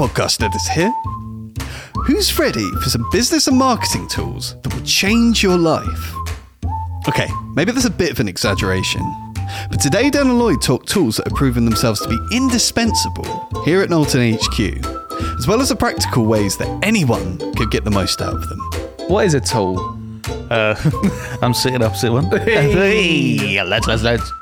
podcast editors here. Who's ready for some business and marketing tools that will change your life? Okay, maybe that's a bit of an exaggeration. But today, Dan and Lloyd talk tools that have proven themselves to be indispensable here at Knowlton HQ, as well as the practical ways that anyone could get the most out of them. What is a tool? Uh, I'm sitting opposite one. hey, let's, let's, let's.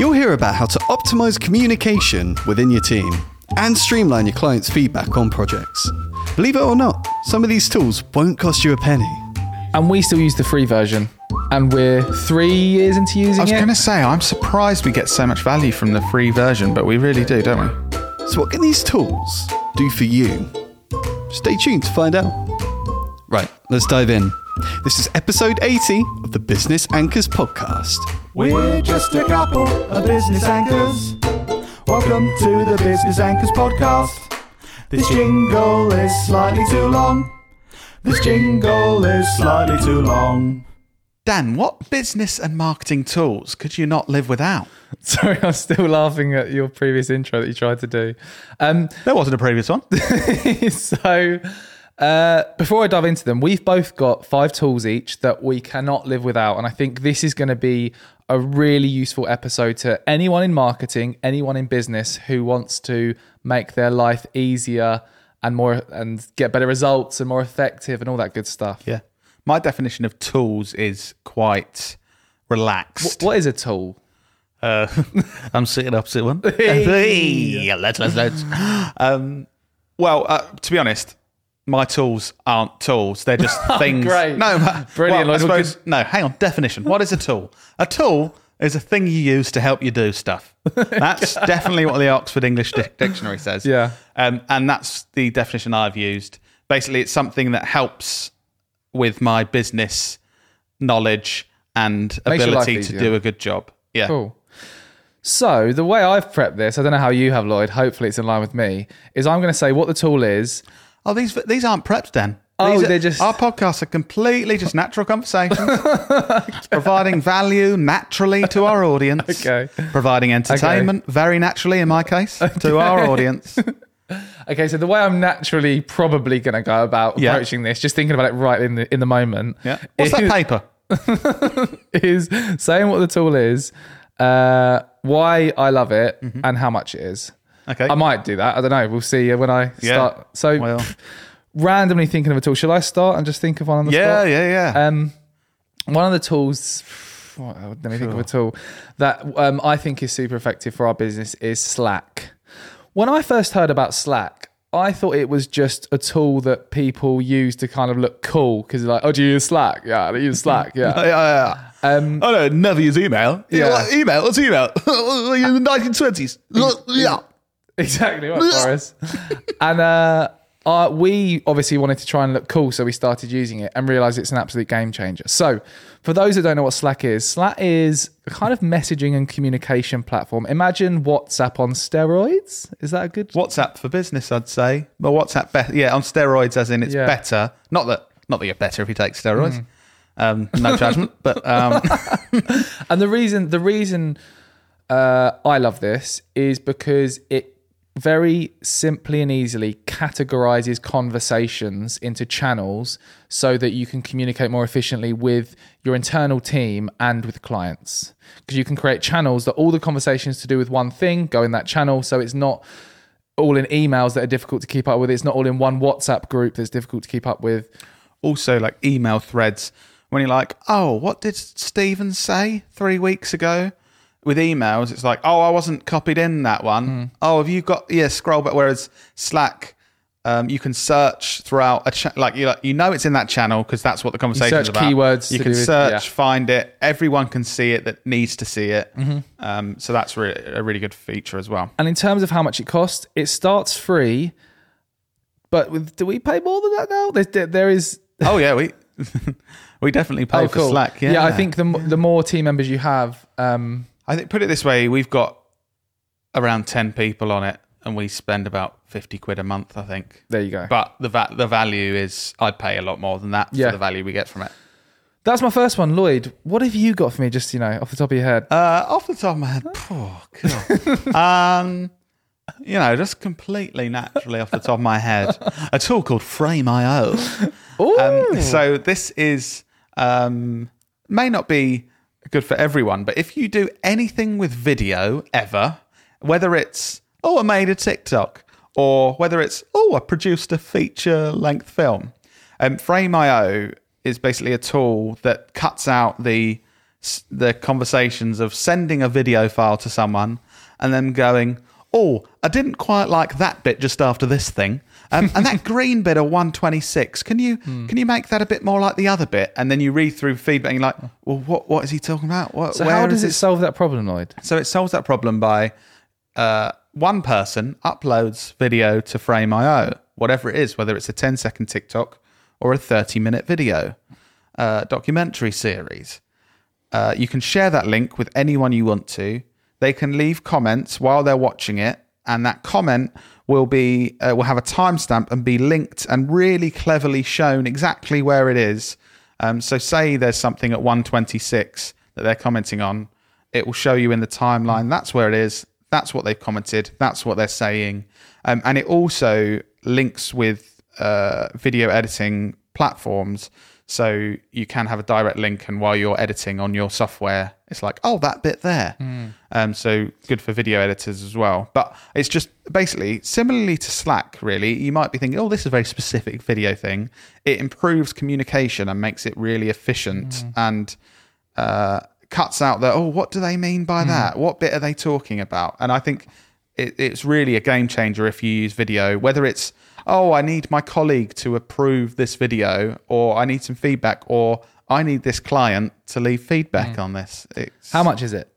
You'll hear about how to optimize communication within your team and streamline your clients' feedback on projects. Believe it or not, some of these tools won't cost you a penny. And we still use the free version. And we're three years into using it. I was going to say, I'm surprised we get so much value from the free version, but we really do, don't we? So, what can these tools do for you? Stay tuned to find out. Right, let's dive in. This is episode 80 of the Business Anchors podcast. We're just a couple of business anchors. Welcome to the Business Anchors podcast. This jingle is slightly too long. This jingle is slightly too long. Dan, what business and marketing tools could you not live without? Sorry, I'm still laughing at your previous intro that you tried to do. Um, There wasn't a previous one. so, uh, before I dive into them, we've both got five tools each that we cannot live without. And I think this is going to be a really useful episode to anyone in marketing, anyone in business who wants to make their life easier and more and get better results and more effective and all that good stuff. yeah. My definition of tools is quite relaxed. What is a tool? Uh, I'm sitting opposite one. hey, let's, let's, let's. Um, well, uh, to be honest, my tools aren't tools. They're just things. great. No, Brilliant. Well, I suppose, no, hang on. Definition. What is a tool? A tool is a thing you use to help you do stuff. That's definitely what the Oxford English Di- Dictionary says. Yeah. Um, and that's the definition I've used. Basically, it's something that helps with my business knowledge and Makes your life ability to easier. do a good job. Yeah. Cool. So the way I've prepped this, I don't know how you have, Lloyd. Hopefully, it's in line with me. Is I'm going to say what the tool is. Oh, these these aren't prepped, Dan. Oh, These are- just- our podcasts are completely just natural conversations, providing value naturally to our audience. Okay. providing entertainment very naturally, in my case, to our audience. Okay, so the way I'm naturally probably going to go about Yeah. approaching this, just thinking about it right in the in the moment, Yeah. What's is, that paper? is saying what the tool is, uh, why I love it, Mm-hmm. and how much it is. Okay. I might do that. I don't know. We'll see when I Yeah. start. So Well. randomly thinking of a tool. Shall I start and just think of one on the Yeah, spot? yeah, yeah. Um, one of the tools. Let me think of a tool that um, I think is super effective for our business is Slack. When I first heard about Slack, I thought it was just a tool that people use to kind of look cool because like, oh, do you use Slack? Yeah, I use Slack. Yeah. yeah, yeah. Um, oh no, never use email. Yeah. what, email. What's email? in the nineteen twenties. Yeah. exactly right, Boris. and uh, uh, we obviously wanted to try and look cool, so we started using it and realized it's an absolute game changer. So, for those that don't know what Slack is, Slack is a kind of messaging and communication platform. Imagine WhatsApp on steroids. Is that a good? WhatsApp for business, I'd say. Well, WhatsApp, be- yeah, on steroids, as in it's Yeah. better. Not that, not that you're better if you take steroids. Um, no judgment, but um, And the reason the reason uh, I love this is because it very simply and easily categorizes conversations into channels so that you can communicate more efficiently with your internal team and with clients. Because you can create channels that all the conversations to do with one thing go in that channel, so it's not all in emails that are difficult to keep up with. It's not all in one WhatsApp group that's difficult to keep up with. also like email threads when you're like, oh, what did Stephen say three weeks ago? With emails, it's like, oh, I wasn't copied in that one. Oh, have you got yeah? Scroll back. Whereas Slack, um, you can search throughout a cha- like you like, you know it's in that channel because that's what the conversation is about. keywords You can with- search, yeah. find it. Everyone can see it that needs to see it. Um, so that's re- a really good feature as well. And in terms of how much it costs, it starts free. But with, do we pay more than that now? There, there is. Oh yeah, we we definitely pay oh, for cool. Slack. Yeah, yeah, I think the the more team members you have, um, I think put it this way, we've got around ten people on it, and we spend about fifty quid a month, I think. there you go. But the va- the value is, I'd pay a lot more than that Yeah. for the value we get from it. That's my first one, Lloyd. What have you got for me? Just you know, off the top of your head. Uh, off the top of my head, oh god. um, you know, just completely naturally off the top of my head, a tool called Frame.io. Um, so this is um, may not be good for everyone, but if you do anything with video ever, whether it's oh I made a TikTok or whether it's oh I produced a feature length film, um, Frame.io is basically a tool that cuts out the the conversations of sending a video file to someone and then going, "Oh, I didn't quite like that bit just after this thing." Um, and that green bit of 126, can you Hmm. can you make that a bit more like the other bit? And then you read through feedback and you're like, well, what what is he talking about? What, So how does it solve that problem, Lloyd? so it solves that problem by uh, one person uploads video to Frame.io, whatever it is, whether it's a 10 second TikTok or a 30 minute video uh, documentary series. Uh, you can share that link with anyone you want to. They can leave comments while they're watching it, and that comment will be uh, will have a timestamp and be linked and really cleverly shown exactly where it is. Um, so, say there's something at 126 that they're commenting on, it will show you in the timeline. That's where it is. That's what they've commented. That's what they're saying, um, and it also links with uh, video editing platforms. So you can have a direct link, and while you're editing on your software, it's like, oh, that bit there. Um, so good for video editors as well. But it's just basically similarly to Slack. Really, you might be thinking, oh, this is a very specific video thing. It improves communication and makes it really efficient and uh, cuts out the oh, what do they mean by that? What bit are they talking about? And I think it, it's really a game changer if you use video, whether it's oh, I need my colleague to approve this video, or I need some feedback, or I need this client to leave feedback on this. It's, How much is it?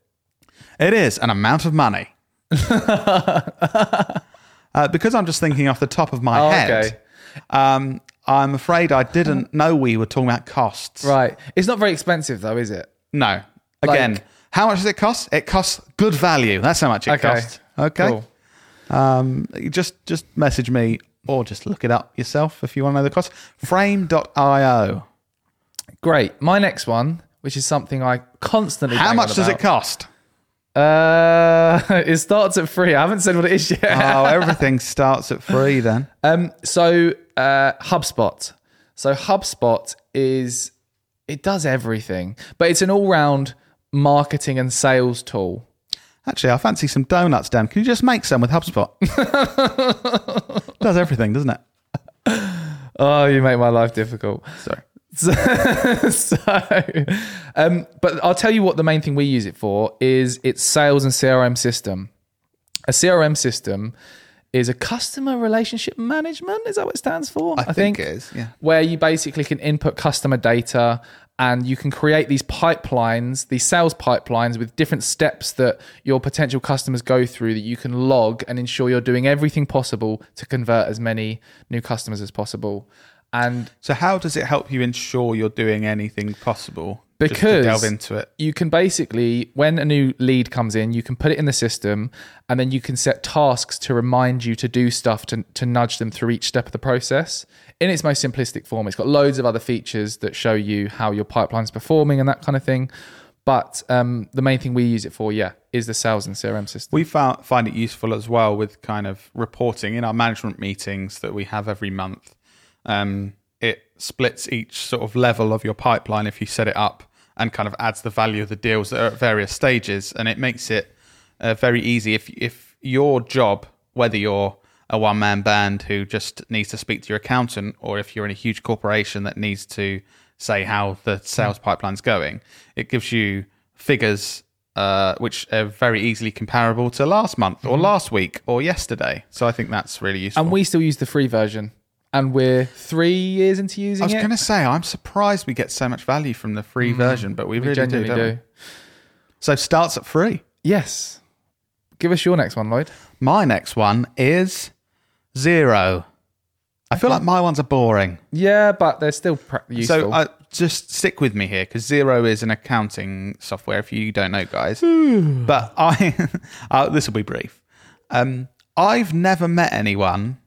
it is an amount of money. uh, because I'm just thinking off the top of my Oh, head. okay. Um, I'm afraid I didn't know we were talking about costs. Right. It's not very expensive though, is it? No. Again, Like- how much does it cost? It costs good value. That's how much it Okay. costs. Okay. Cool. Um, just just message me or just look it up yourself if you want to know the cost. Frame.io. Great. My next one, which is something I constantly How much does it cost? Uh, it starts at free. I haven't said what it is yet. oh, everything starts at free then. Um, so uh, HubSpot. So HubSpot is it does everything, but it's an all-round marketing and sales tool. Actually, I fancy some donuts, Dan. Can you just make some with HubSpot? Does everything, doesn't it? Oh, you make my life difficult. Sorry. So, so, um, but I'll tell you what the main thing we use it for is its sales and CRM system. A CRM system is a customer relationship management. Is that what it stands for? I think it is, yeah. Where you basically can input customer data and you can create these pipelines, these sales pipelines with different steps that your potential customers go through that you can log and ensure you're doing everything possible to convert as many new customers as possible. And So, how does it help you ensure you're doing anything possible? Because delve into it. you can basically when a new lead comes in you can put it in the system and then you can set tasks to remind you to do stuff to, to nudge them through each step of the process in its most simplistic form it's got loads of other features that show you how your pipeline's performing and that kind of thing but um, the main thing we use it for yeah is the sales and crm system We found, find it useful as well with kind of reporting in our management meetings that we have every month. Um, it splits each sort of level of your pipeline if you set it up and kind of adds the value of the deals that are at various stages. And it makes it uh, very easy. If, if your job, whether you're a one man band who just needs to speak to your accountant, or if you're in a huge corporation that needs to say how the sales pipeline's going, it gives you figures uh, which are very easily comparable to last month or last week or yesterday. So I think that's really useful. and we still use the free version and we're three years into using it. I was going to say, I'm surprised we get so much value from the free version, but we, we really do, do, we? So starts at free. yes give us your next one lloyd My next one is Xero. I feel like my ones are boring. yeah but they're still useful So uh, just stick with me here because Xero is an accounting software. If you don't know, guys, but I uh, this will be brief. Um, I've never met anyone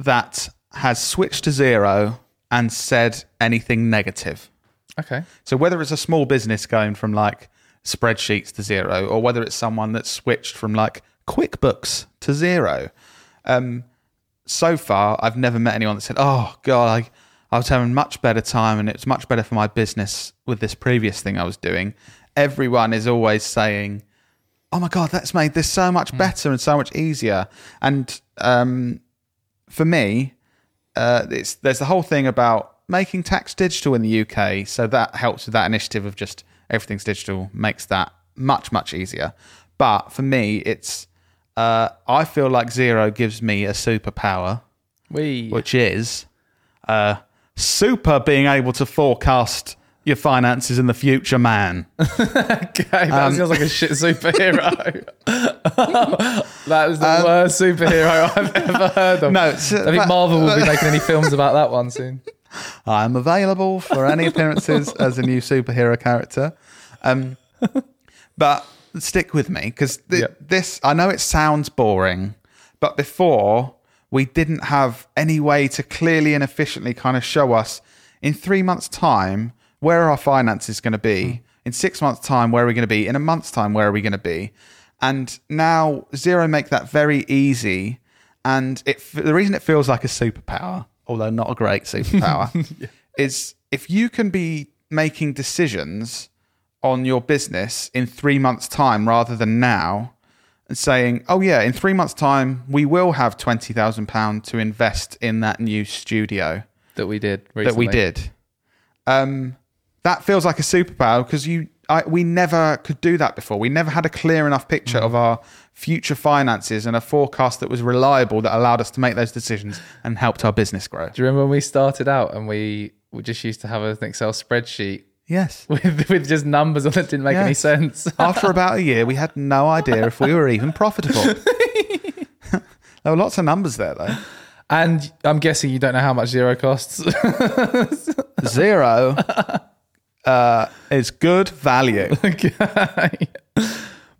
that has switched to Xero and said anything negative. okay So whether it's a small business going from like spreadsheets to Xero, or whether it's someone that's switched from like QuickBooks to Xero. Um, so far, I've never met anyone that said, "Oh God, I, I was having much better time, and it's much better for my business with this previous thing I was doing." Everyone is always saying, "Oh my God, that's made this so much better and so much easier." And um, for me, uh, it's there's the whole thing about making tax digital in the UK, so that helps with that initiative of just everything's digital, makes that much much easier. But for me, it's uh, I feel like Xero gives me a superpower, We which is uh, super being able to forecast your finances in the future, man. Okay, that Um, sounds like a shit superhero. that was the Um, worst superhero I've ever heard of. No, I think Marvel will be making any films about that one soon. I'm available for any appearances as a new superhero character. Um, but stick with me because th- Yep. this, I know it sounds boring, but before we didn't have any way to clearly and efficiently kind of show us in three months' time where are our finances going to be, in six months' time, where are we going to be, in a month's time, where are we going to be. And now Xero make that very easy. And it, the reason it feels like a superpower, although not a great superpower, is if you can be making decisions on your business in three months' time rather than now, and saying, "Oh yeah, in three months' time we will have twenty thousand pound to invest in that new studio That we did recently. that we did." Um, that feels like a superpower because you, I, we never could do that before. We never had a clear enough picture of mm. our future finances and a forecast that was reliable that allowed us to make those decisions and helped our business grow. Do you remember when we started out and we, we just used to have an Excel spreadsheet Yes. with, with just numbers on it that didn't make any sense? After about a year, we had no idea if we were even profitable. there were lots of numbers there, though. And I'm guessing you don't know how much Xero costs. Xero uh, is good value. Okay.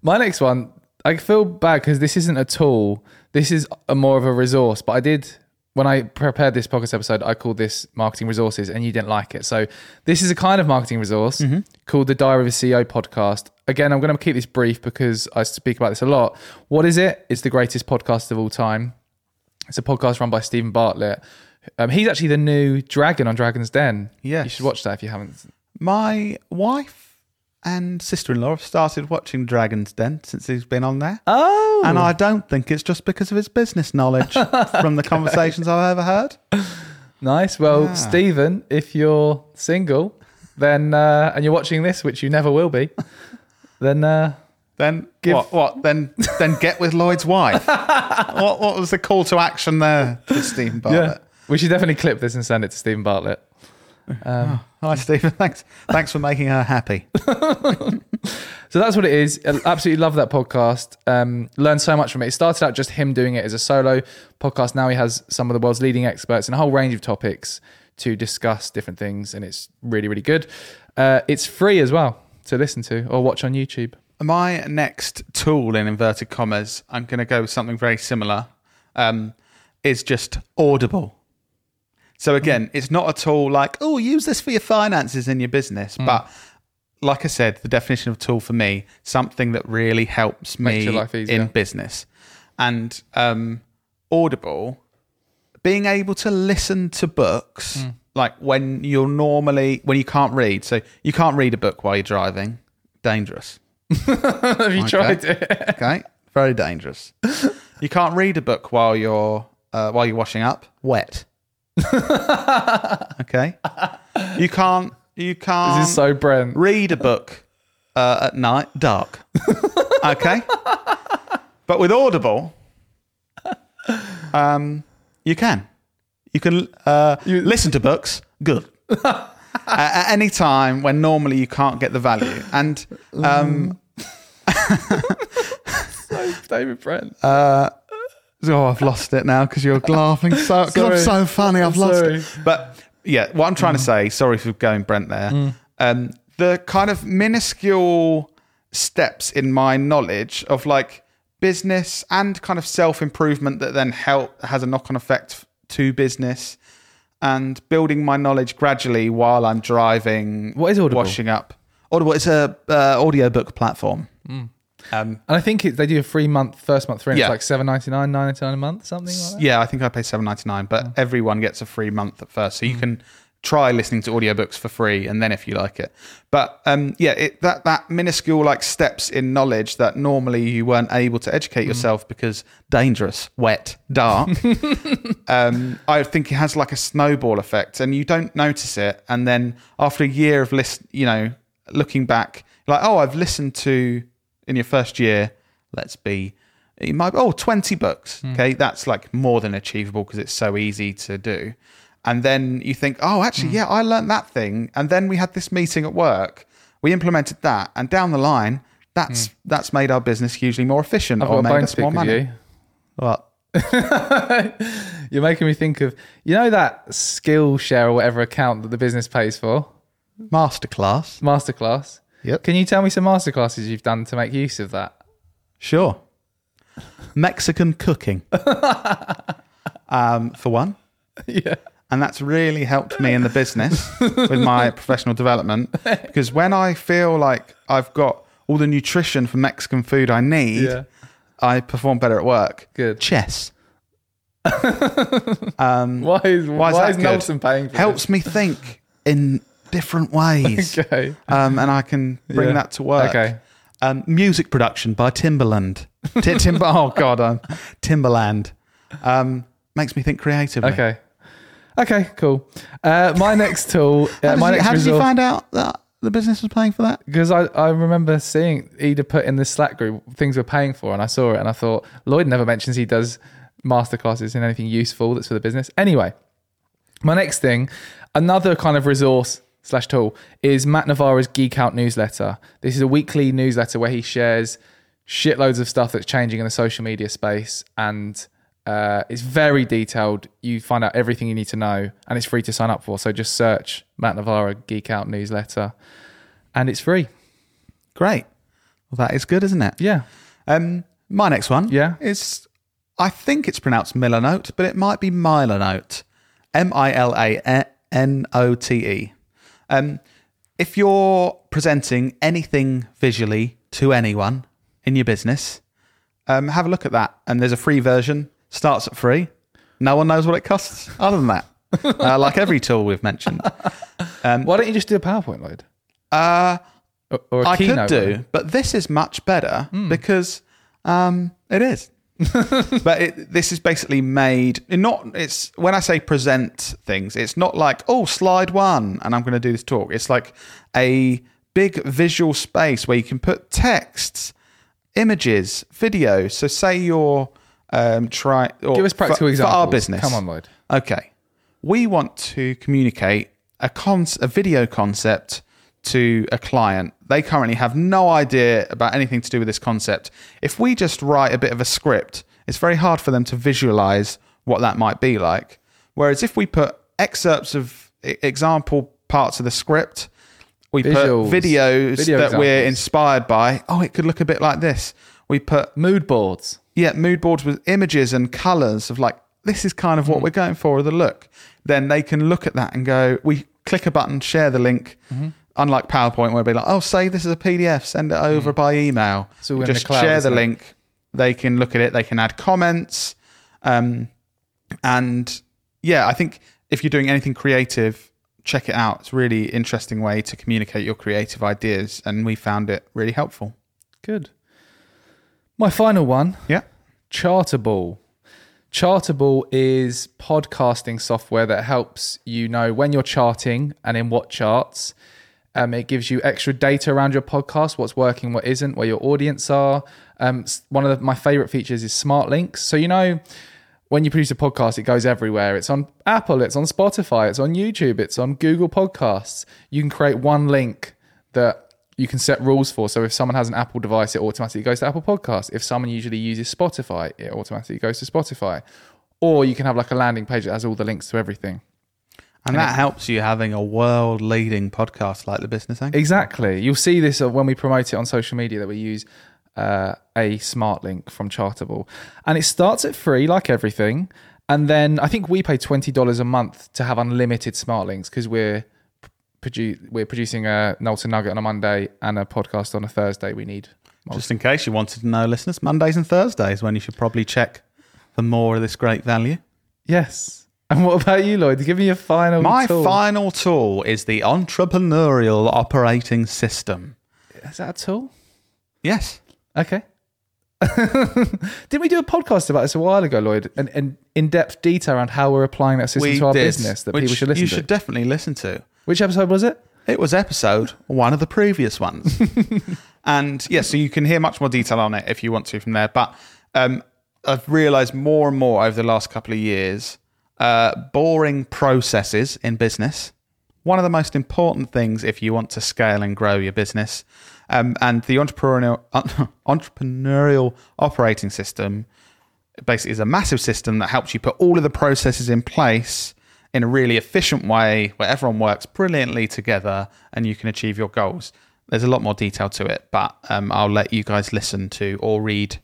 My next one, I feel bad because this isn't a tool. This is a more of a resource. But I did when I prepared this podcast episode, I called this marketing resources, and you didn't like it. So this is a kind of marketing resource called the Diary of a CEO podcast. Again, I'm going to keep this brief because I speak about this a lot. What is it? It's the greatest podcast of all time. It's a podcast run by Steven Bartlett. Um, he's actually the new dragon on Dragon's Den. Yeah, you should watch that if you haven't. My wife and sister in law have started watching Dragon's Den since he's been on there. Oh, And I don't think it's just because of his business knowledge from the conversations I've ever heard. Nice. Well, Steven, if you're single, then uh, and you're watching this, which you never will be, then uh, Then Give- what? What? Then then get with Lloyd's wife. what? What was the call to action there for Steven Bartlett? Yeah. we should definitely clip this and send it to Steven Bartlett. Um, Hi, Steven. Thanks. Thanks for making her happy. So that's what it is. Absolutely love that podcast. Um, learned so much from it. It started out just him doing it as a solo podcast. Now he has some of the world's leading experts and a whole range of topics to discuss different things, and it's really, really good. Uh, it's free as well to listen to or watch on YouTube. My next tool, in inverted commas, I'm going to go with something very similar, um, is just Audible. So again, it's not at all like, oh, use this for your finances in your business. But like I said, the definition of tool for me, something that really helps Makes me your life easier. in business. And um, Audible, being able to listen to books, Hmm. like when you're normally, when you can't read. So you can't read a book while you're driving. Dangerous. Have you tried it? Okay, very dangerous. You can't read a book while you're uh, while you're washing up. Wet. okay. You can't. You can't This is so Brent. read a book uh, at night. Dark. okay. But with Audible, um, you can. You can uh, listen to books. Good. at, at any time when normally you can't get the value, and um, David Brent. Oh, I've lost it now because you're laughing so. Cause I'm so funny. I've lost Sorry. it. But yeah, what I'm trying to say. Sorry for going Brent there. Um, the kind of minuscule steps in my knowledge of like business and kind of self improvement that then help has a knock on effect to business. And building my knowledge gradually while I'm driving, What is Audible? washing up. Audible, it's a uh, audiobook platform. Um, And I think it, they do a free month, first month free. And Yeah. It's like seven ninety nine, nine ninety nine a month, something like that. yeah, I think I pay seven ninety nine, but everyone gets a free month at first, so you can try listening to audiobooks for free, and then if you like it. But um, yeah, it, that that minuscule like steps in knowledge that normally you weren't able to educate yourself because dangerous, wet, dark. um, I think it has like a snowball effect, and you don't notice it, and then after a year of list, you know, looking back, like oh, I've listened to in your first year. Let's be it might oh 20 books hmm. okay? That's like more than achievable because it's so easy to do. And then you think oh actually hmm. yeah i learned that thing. And then we had this meeting at work. We implemented that. And down the line that's hmm. that's made our business hugely more efficient I've or made us more money. you. what? You're making me think of you know that Skillshare or whatever account that the business pays for, masterclass. Masterclass. Yep. Can you tell me some masterclasses you've done to make use of that? sure mexican cooking um for one yeah. and that's really helped me in the business with my professional development because when I feel like I've got all the nutrition for Mexican food I need, Yeah. I perform better at work. Good. Chess um, Why is why, is that is good? Nelson paying for helps me think in different ways. Okay. um, and I can bring Yeah. that to work. Okay. Um, music production by Timbaland. Ti- Timber. oh God, um, Timbaland. Um, makes me think creatively. Okay. Okay, cool. Uh, my next tool, uh, How, did my you, next how did you find out that the business was paying for that? because I, I remember seeing Eda put in the Slack group things we're paying for, and I saw it, and I thought Lloyd never mentions he does masterclasses in anything useful that's for the business. Anyway, my next thing, another kind of resource slash tool is Matt Navarro's Geek Out newsletter. This is a weekly newsletter where he shares shitloads of stuff that's changing in the social media space and uh, it's very detailed. You find out everything you need to know and it's free to sign up for. So just search Matt Navarro Geek Out newsletter and it's free. Great. Well, that is good, isn't it? Yeah. Um, my next one Yeah. is, I think it's pronounced Milanote, but it might be Milanote. M I L A N O T E. Um, if you're presenting anything visually to anyone in your business, um, have a look at that. And there's a free version, starts at free. No one knows what it costs other than that. uh, like every tool we've mentioned. Why don't you just do a PowerPoint load? Uh, Or, or I could do, but this is much better because um, it is. but it, this is basically made not. It's when I say present things, it's not like oh slide one and I'm going to do this talk. It's like a big visual space where you can put texts, images, videos. So say you're um, try or Give us practical for, examples. for our business. Come on, Lloyd. Okay. We want to communicate a con- a video concept to a client. They currently have no idea about anything to do with this concept. If we just write a bit of a script, it's very hard for them to visualize what that might be like. Whereas if we put excerpts of example parts of the script, we Visuals. put videos Video that we're inspired by. Oh, it could look a bit like this. We put Mood boards. yeah, mood boards with images and colors of like this is kind of what we're going for, with the look. Then they can look at that and go, we click a button, share the link. Mm-hmm. Unlike PowerPoint, where it'd be like, oh, save this as a PDF, send it over by email. We in the just cloud, share the it? link. They can look at it. They can add comments. Um, and yeah, I think if you're doing anything creative, check it out. It's a really interesting way to communicate your creative ideas, and we found it really helpful. Good. My final one Yeah. Chartable. Chartable is podcasting software that helps you know when you're charting and in what charts. Um, it gives you extra data around your podcast, what's working, what isn't, where your audience are. Um, one of the, my favorite features is smart links. So, you know, when you produce a podcast, it goes everywhere. It's on Apple, it's on Spotify, it's on YouTube, it's on Google Podcasts. You can create one link that you can set rules for. So if someone has an Apple device, it automatically goes to Apple Podcasts. If someone usually uses Spotify, it automatically goes to Spotify. Or you can have like a landing page that has all the links to everything. And that helps you having a world leading podcast like the Business Anchor. Exactly. You'll see this uh, when we promote it on social media that we use uh, a smart link from Chartable. And it starts at free, like everything. And then I think we pay $20 a month to have unlimited smart links because we're. Produ- we're producing a Knowlton Nugget on a Monday and a podcast on a Thursday. We need Just in case you wanted to know, listeners, Mondays and Thursdays when you should probably check for more of this great value. Yes. And what about you, Lloyd? Give me a final My tool. final tool is the entrepreneurial operating system. Is that a tool? Yes. Okay. Didn't we do a podcast about this a while ago, Lloyd? And, and in depth detail around how we're applying that system we to our did, business that people should listen you to. should definitely listen to. Which episode was it? It was episode one of the previous ones. and yeah, so you can hear much more detail on it if you want to from there. But um, I've realized more and more over the last couple of years uh, boring processes in business. One of the most important things if you want to scale and grow your business. Um, and the entrepreneurial, entrepreneurial operating system basically is a massive system that helps you put all of the processes in place in a really efficient way where everyone works brilliantly together and you can achieve your goals. There's a lot more detail to it, but um, I'll let you guys listen to or read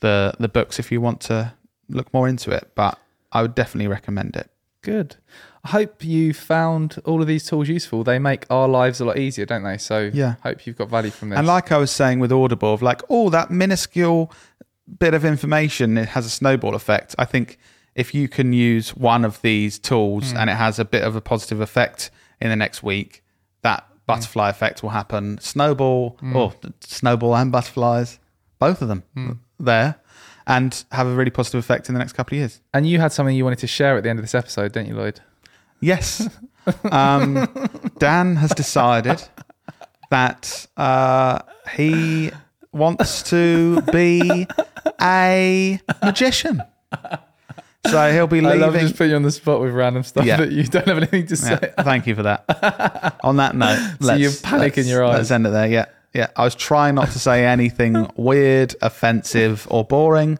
the the books if you want to look more into it. But I would definitely recommend it. Good. I hope you found all of these tools useful. They make our lives a lot easier, don't they? So Yeah. hope you've got value from this. And like I was saying with Audible, of like, oh, that minuscule bit of information, it has a snowball effect. I think if you can use one of these tools hmm. and it has a bit of a positive effect in the next week, that hmm. butterfly effect will happen. Snowball, hmm. or snowball and butterflies, both of them there, and have a really positive effect in the next couple of years. and you had something you wanted to share at the end of this episode, didn't you, Lloyd? Yes. Um, Dan has decided that uh, he wants to be a magician. So he'll be leaving. I love just putting you on the spot with random stuff Yeah. that you don't have anything to say. Yeah, thank you for that. On that note, let's, you panic in your eyes. Let's end it there. Yeah, yeah. I was trying not to say anything weird, offensive, or boring.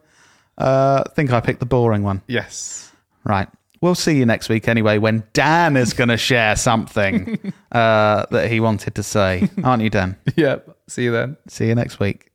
Uh, I think I picked the boring one. Yes. Right. We'll see you next week anyway when Dan is going to share something uh, that he wanted to say. Aren't you, Dan? Yep. See you then. See you next week.